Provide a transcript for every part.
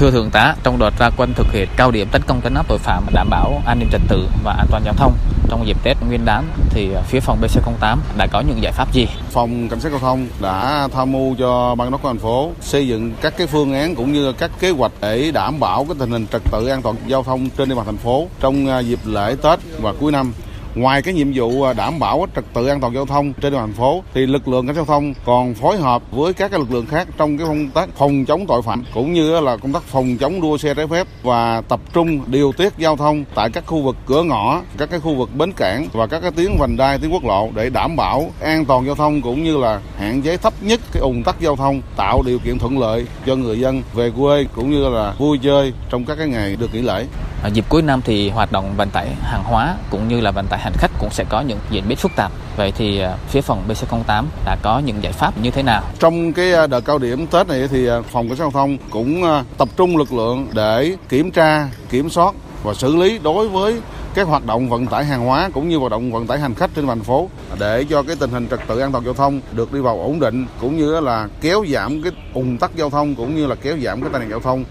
Thưa Thượng tá, trong đợt ra quân thực hiện cao điểm tấn công trấn áp tội phạm đảm bảo an ninh trật tự và an toàn giao thông trong dịp Tết Nguyên đán thì phía phòng BC08 đã có những giải pháp gì? Phòng cảnh sát giao thông đã tham mưu cho ban đốc thành phố xây dựng các cái phương án cũng như các kế hoạch để đảm bảo cái tình hình trật tự an toàn giao thông trên địa bàn thành phố trong à, dịp lễ Tết và cuối năm. Ngoài cái nhiệm vụ à, đảm bảo trật tự an toàn giao thông trên địa bàn thành phố thì lực lượng cảnh giao thông còn phối hợp với các cái lực lượng khác trong cái công tác phòng chống tội phạm cũng như là công tác phòng chống đua xe trái phép và tập trung điều tiết giao thông tại các khu vực cửa ngõ, các cái khu vực bến cảng và các cái tuyến vành đai, tuyến quốc lộ để đảm bảo an toàn giao thông cũng như là hạn chế thấp nhất cái ùn tắc giao thông, tạo điều kiện thuận lợi cho người dân về quê cũng như là vui chơi trong các cái ngày được nghỉ lễ. À, dịp cuối năm thì hoạt động vận tải hàng hóa cũng như là vận tải hành khách cũng sẽ có những diễn biến phức tạp. Vậy thì à, phía phòng BC08 đã có những giải pháp như thế nào? Trong cái à, đợt cao điểm Tết này thì à, phòng cảnh sát giao thông cũng tập trung lực lượng để kiểm tra, kiểm soát và xử lý đối với các hoạt động vận tải hàng hóa cũng như hoạt động vận tải hành khách trên thành phố để cho cái tình hình trật tự an toàn giao thông được đi vào ổn định cũng như là kéo giảm cái ùn tắc giao thông cũng như là kéo giảm cái tai nạn giao thông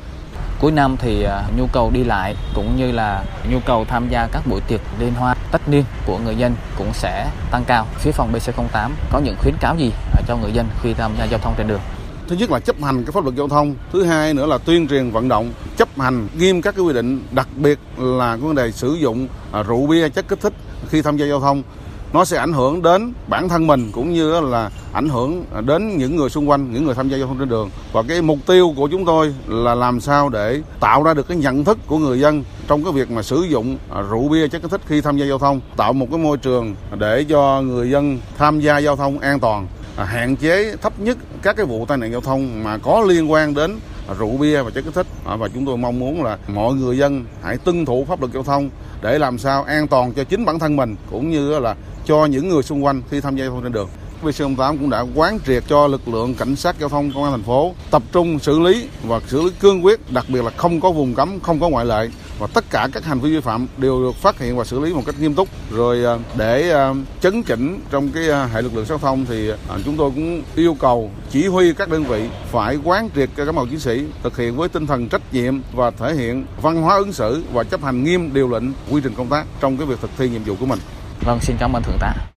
cuối năm thì à, nhu cầu đi lại cũng như là nhu cầu tham gia các buổi tiệc liên hoan tất niên của người dân cũng sẽ tăng cao. Phía phòng BC08 có những khuyến cáo gì à, cho người dân khi tham gia giao thông trên đường? Thứ nhất là chấp hành cái pháp luật giao thông, thứ hai nữa là tuyên truyền vận động chấp hành nghiêm các cái quy định, đặc biệt là vấn đề sử dụng à, rượu bia chất kích thích khi tham gia giao thông nó sẽ ảnh hưởng đến bản thân mình cũng như là ảnh hưởng đến những người xung quanh, những người tham gia giao thông trên đường. Và cái mục tiêu của chúng tôi là làm sao để tạo ra được cái nhận thức của người dân trong cái việc mà sử dụng rượu bia chất kích thích khi tham gia giao thông, tạo một cái môi trường để cho người dân tham gia giao thông an toàn, à, hạn chế thấp nhất các cái vụ tai nạn giao thông mà có liên quan đến rượu bia và chất kích thích à, và chúng tôi mong muốn là mọi người dân hãy tuân thủ pháp luật giao thông để làm sao an toàn cho chính bản thân mình cũng như là cho những người xung quanh khi tham gia giao thông trên đường. VC08 cũng đã quán triệt cho lực lượng cảnh sát giao thông công an thành phố tập trung xử lý và xử lý cương quyết, đặc biệt là không có vùng cấm, không có ngoại lệ và tất cả các hành vi vi phạm đều được phát hiện và xử lý một cách nghiêm túc. Rồi à, để à, chấn chỉnh trong cái à, hệ lực lượng giao thông thì chúng tôi cũng yêu cầu chỉ huy các đơn vị phải quán triệt các cán bộ chiến sĩ thực hiện với tinh thần trách nhiệm và thể hiện văn hóa ứng xử và chấp hành nghiêm điều lệnh quy trình công tác trong cái việc thực thi nhiệm vụ của mình. Vâng, xin cảm ơn thượng tá.